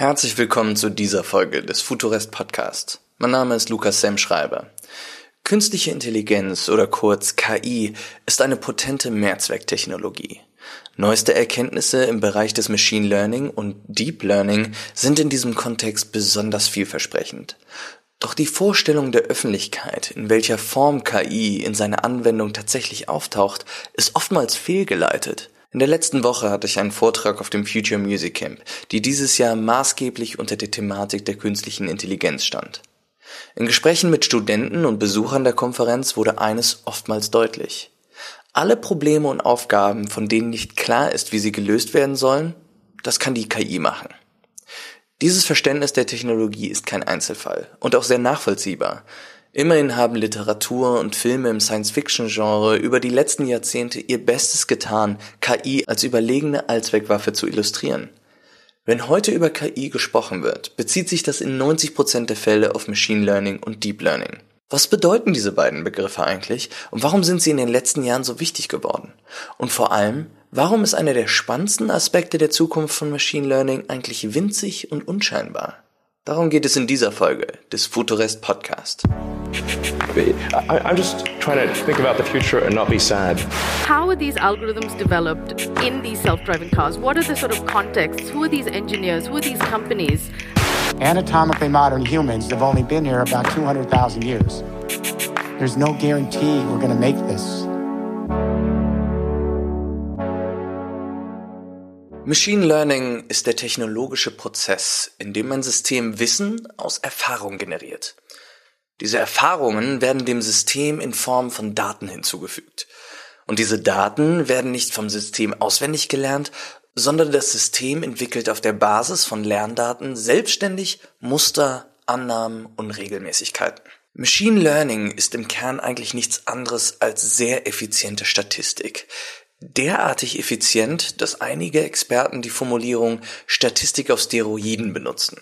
Herzlich willkommen zu dieser Folge des Futurist Podcast. Mein Name ist Lukas Sam Schreiber. Künstliche Intelligenz oder kurz KI ist eine potente Mehrzwecktechnologie. Neueste Erkenntnisse im Bereich des Machine Learning und Deep Learning sind in diesem Kontext besonders vielversprechend. Doch die Vorstellung der Öffentlichkeit, in welcher Form KI in seiner Anwendung tatsächlich auftaucht, ist oftmals fehlgeleitet. In der letzten Woche hatte ich einen Vortrag auf dem Future Music Camp, die dieses Jahr maßgeblich unter der Thematik der künstlichen Intelligenz stand. In Gesprächen mit Studenten und Besuchern der Konferenz wurde eines oftmals deutlich. Alle Probleme und Aufgaben, von denen nicht klar ist, wie sie gelöst werden sollen, das kann die KI machen. Dieses Verständnis der Technologie ist kein Einzelfall und auch sehr nachvollziehbar, Immerhin haben Literatur und Filme im Science-Fiction-Genre über die letzten Jahrzehnte ihr Bestes getan, KI als überlegene Allzweckwaffe zu illustrieren. Wenn heute über KI gesprochen wird, bezieht sich das in 90% der Fälle auf Machine Learning und Deep Learning. Was bedeuten diese beiden Begriffe eigentlich und warum sind sie in den letzten Jahren so wichtig geworden? Und vor allem, warum ist einer der spannendsten Aspekte der Zukunft von Machine Learning eigentlich winzig und unscheinbar? Darum geht es in dieser Folge des Futurist Podcast. I'm just trying to think about the future and not be sad. How are these algorithms developed in these self-driving cars? What are the sort of contexts? Who are these engineers? Who are these companies? Anatomically modern humans have only been here about 200,000 years. There's no guarantee we're going to make this. Machine Learning ist der technologische Prozess, in dem ein System Wissen aus Erfahrung generiert. Diese Erfahrungen werden dem System in Form von Daten hinzugefügt. Und diese Daten werden nicht vom System auswendig gelernt, sondern das System entwickelt auf der Basis von Lerndaten selbstständig Muster, Annahmen und Regelmäßigkeiten. Machine Learning ist im Kern eigentlich nichts anderes als sehr effiziente Statistik, derartig effizient, dass einige Experten die Formulierung Statistik auf Steroiden benutzen.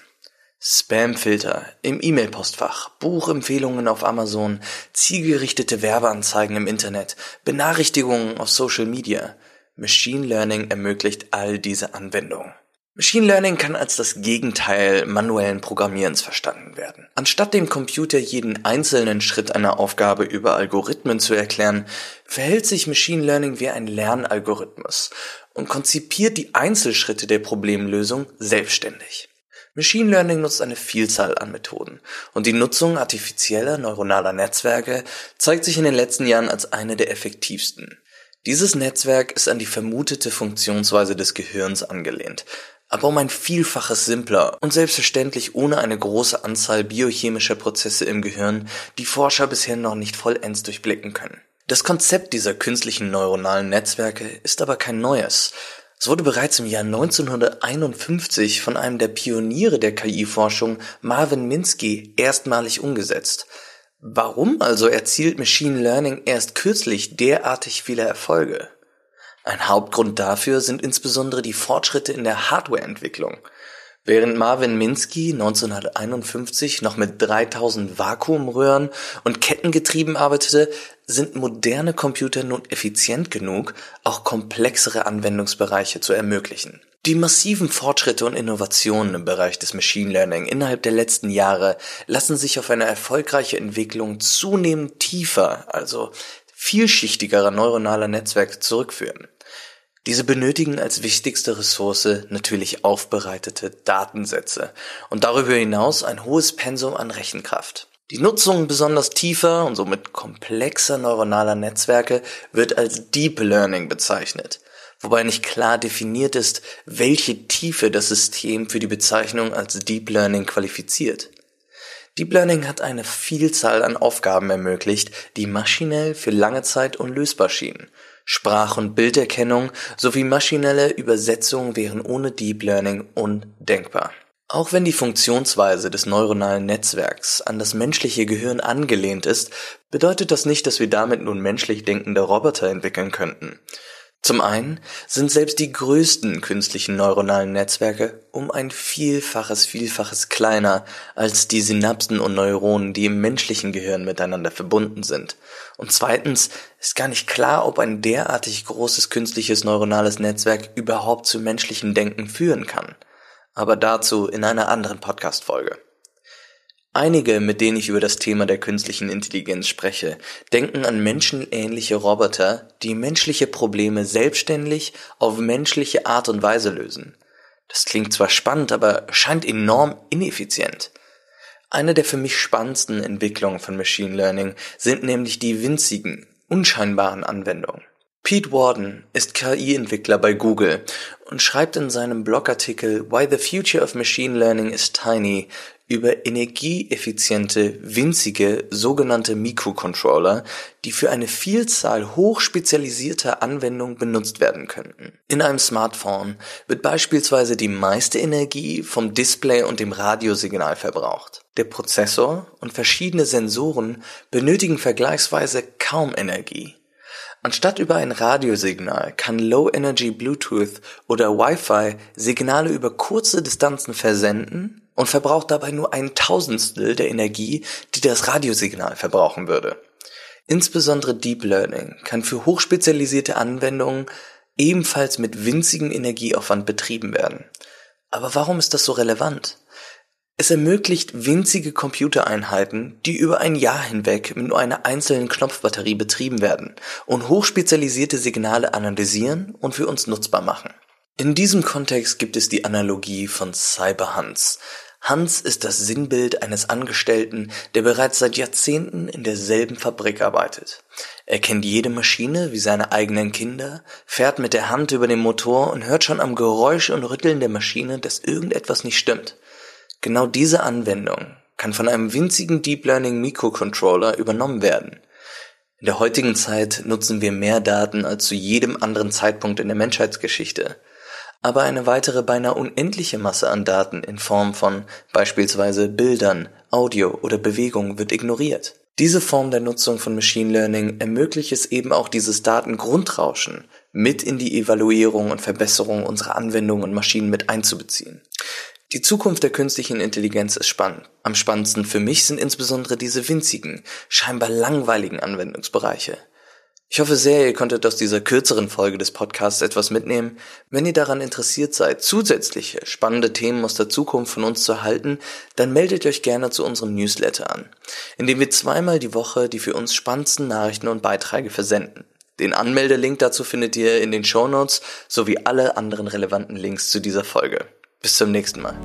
Spamfilter im E-Mail-Postfach, Buchempfehlungen auf Amazon, zielgerichtete Werbeanzeigen im Internet, Benachrichtigungen auf Social Media. Machine Learning ermöglicht all diese Anwendungen. Machine Learning kann als das Gegenteil manuellen Programmierens verstanden werden. Anstatt dem Computer jeden einzelnen Schritt einer Aufgabe über Algorithmen zu erklären, verhält sich Machine Learning wie ein Lernalgorithmus und konzipiert die Einzelschritte der Problemlösung selbstständig. Machine Learning nutzt eine Vielzahl an Methoden und die Nutzung artifizieller neuronaler Netzwerke zeigt sich in den letzten Jahren als eine der effektivsten. Dieses Netzwerk ist an die vermutete Funktionsweise des Gehirns angelehnt, aber um ein Vielfaches simpler und selbstverständlich ohne eine große Anzahl biochemischer Prozesse im Gehirn, die Forscher bisher noch nicht vollends durchblicken können. Das Konzept dieser künstlichen neuronalen Netzwerke ist aber kein neues. Es wurde bereits im Jahr 1951 von einem der Pioniere der KI-Forschung, Marvin Minsky, erstmalig umgesetzt. Warum also erzielt Machine Learning erst kürzlich derartig viele Erfolge? Ein Hauptgrund dafür sind insbesondere die Fortschritte in der Hardwareentwicklung. Während Marvin Minsky 1951 noch mit 3000 Vakuumröhren und Kettengetrieben arbeitete, sind moderne Computer nun effizient genug, auch komplexere Anwendungsbereiche zu ermöglichen. Die massiven Fortschritte und Innovationen im Bereich des Machine Learning innerhalb der letzten Jahre lassen sich auf eine erfolgreiche Entwicklung zunehmend tiefer, also vielschichtigerer neuronaler Netzwerke zurückführen. Diese benötigen als wichtigste Ressource natürlich aufbereitete Datensätze und darüber hinaus ein hohes Pensum an Rechenkraft. Die Nutzung besonders tiefer und somit komplexer neuronaler Netzwerke wird als Deep Learning bezeichnet, wobei nicht klar definiert ist, welche Tiefe das System für die Bezeichnung als Deep Learning qualifiziert. Deep Learning hat eine Vielzahl an Aufgaben ermöglicht, die maschinell für lange Zeit unlösbar schienen Sprach- und Bilderkennung sowie maschinelle Übersetzung wären ohne Deep Learning undenkbar. Auch wenn die Funktionsweise des neuronalen Netzwerks an das menschliche Gehirn angelehnt ist, bedeutet das nicht, dass wir damit nun menschlich denkende Roboter entwickeln könnten. Zum einen sind selbst die größten künstlichen neuronalen Netzwerke um ein Vielfaches, Vielfaches kleiner als die Synapsen und Neuronen, die im menschlichen Gehirn miteinander verbunden sind. Und zweitens ist gar nicht klar, ob ein derartig großes künstliches neuronales Netzwerk überhaupt zu menschlichem Denken führen kann. Aber dazu in einer anderen Podcast-Folge. Einige, mit denen ich über das Thema der künstlichen Intelligenz spreche, denken an menschenähnliche Roboter, die menschliche Probleme selbstständig auf menschliche Art und Weise lösen. Das klingt zwar spannend, aber scheint enorm ineffizient. Eine der für mich spannendsten Entwicklungen von Machine Learning sind nämlich die winzigen, unscheinbaren Anwendungen. Pete Warden ist KI-Entwickler bei Google und schreibt in seinem Blogartikel Why the Future of Machine Learning is Tiny über energieeffiziente, winzige, sogenannte Mikrocontroller, die für eine Vielzahl hochspezialisierter Anwendungen benutzt werden könnten. In einem Smartphone wird beispielsweise die meiste Energie vom Display und dem Radiosignal verbraucht. Der Prozessor und verschiedene Sensoren benötigen vergleichsweise kaum Energie. Anstatt über ein Radiosignal kann Low-Energy Bluetooth oder Wi-Fi Signale über kurze Distanzen versenden und verbraucht dabei nur ein Tausendstel der Energie, die das Radiosignal verbrauchen würde. Insbesondere Deep Learning kann für hochspezialisierte Anwendungen ebenfalls mit winzigem Energieaufwand betrieben werden. Aber warum ist das so relevant? Es ermöglicht winzige Computereinheiten, die über ein Jahr hinweg mit nur einer einzelnen Knopfbatterie betrieben werden und hochspezialisierte Signale analysieren und für uns nutzbar machen. In diesem Kontext gibt es die Analogie von Cyberhunts. Hans ist das Sinnbild eines Angestellten, der bereits seit Jahrzehnten in derselben Fabrik arbeitet. Er kennt jede Maschine wie seine eigenen Kinder, fährt mit der Hand über den Motor und hört schon am Geräusch und Rütteln der Maschine, dass irgendetwas nicht stimmt. Genau diese Anwendung kann von einem winzigen Deep Learning Mikrocontroller übernommen werden. In der heutigen Zeit nutzen wir mehr Daten als zu jedem anderen Zeitpunkt in der Menschheitsgeschichte. Aber eine weitere beinahe unendliche Masse an Daten in Form von beispielsweise Bildern, Audio oder Bewegung wird ignoriert. Diese Form der Nutzung von Machine Learning ermöglicht es eben auch dieses Datengrundrauschen mit in die Evaluierung und Verbesserung unserer Anwendungen und Maschinen mit einzubeziehen. Die Zukunft der künstlichen Intelligenz ist spannend. Am spannendsten für mich sind insbesondere diese winzigen, scheinbar langweiligen Anwendungsbereiche. Ich hoffe sehr, ihr konntet aus dieser kürzeren Folge des Podcasts etwas mitnehmen. Wenn ihr daran interessiert seid, zusätzliche spannende Themen aus der Zukunft von uns zu erhalten, dann meldet euch gerne zu unserem Newsletter an, in dem wir zweimal die Woche die für uns spannendsten Nachrichten und Beiträge versenden. Den Anmeldelink dazu findet ihr in den Shownotes sowie alle anderen relevanten Links zu dieser Folge. Bis zum nächsten Mal.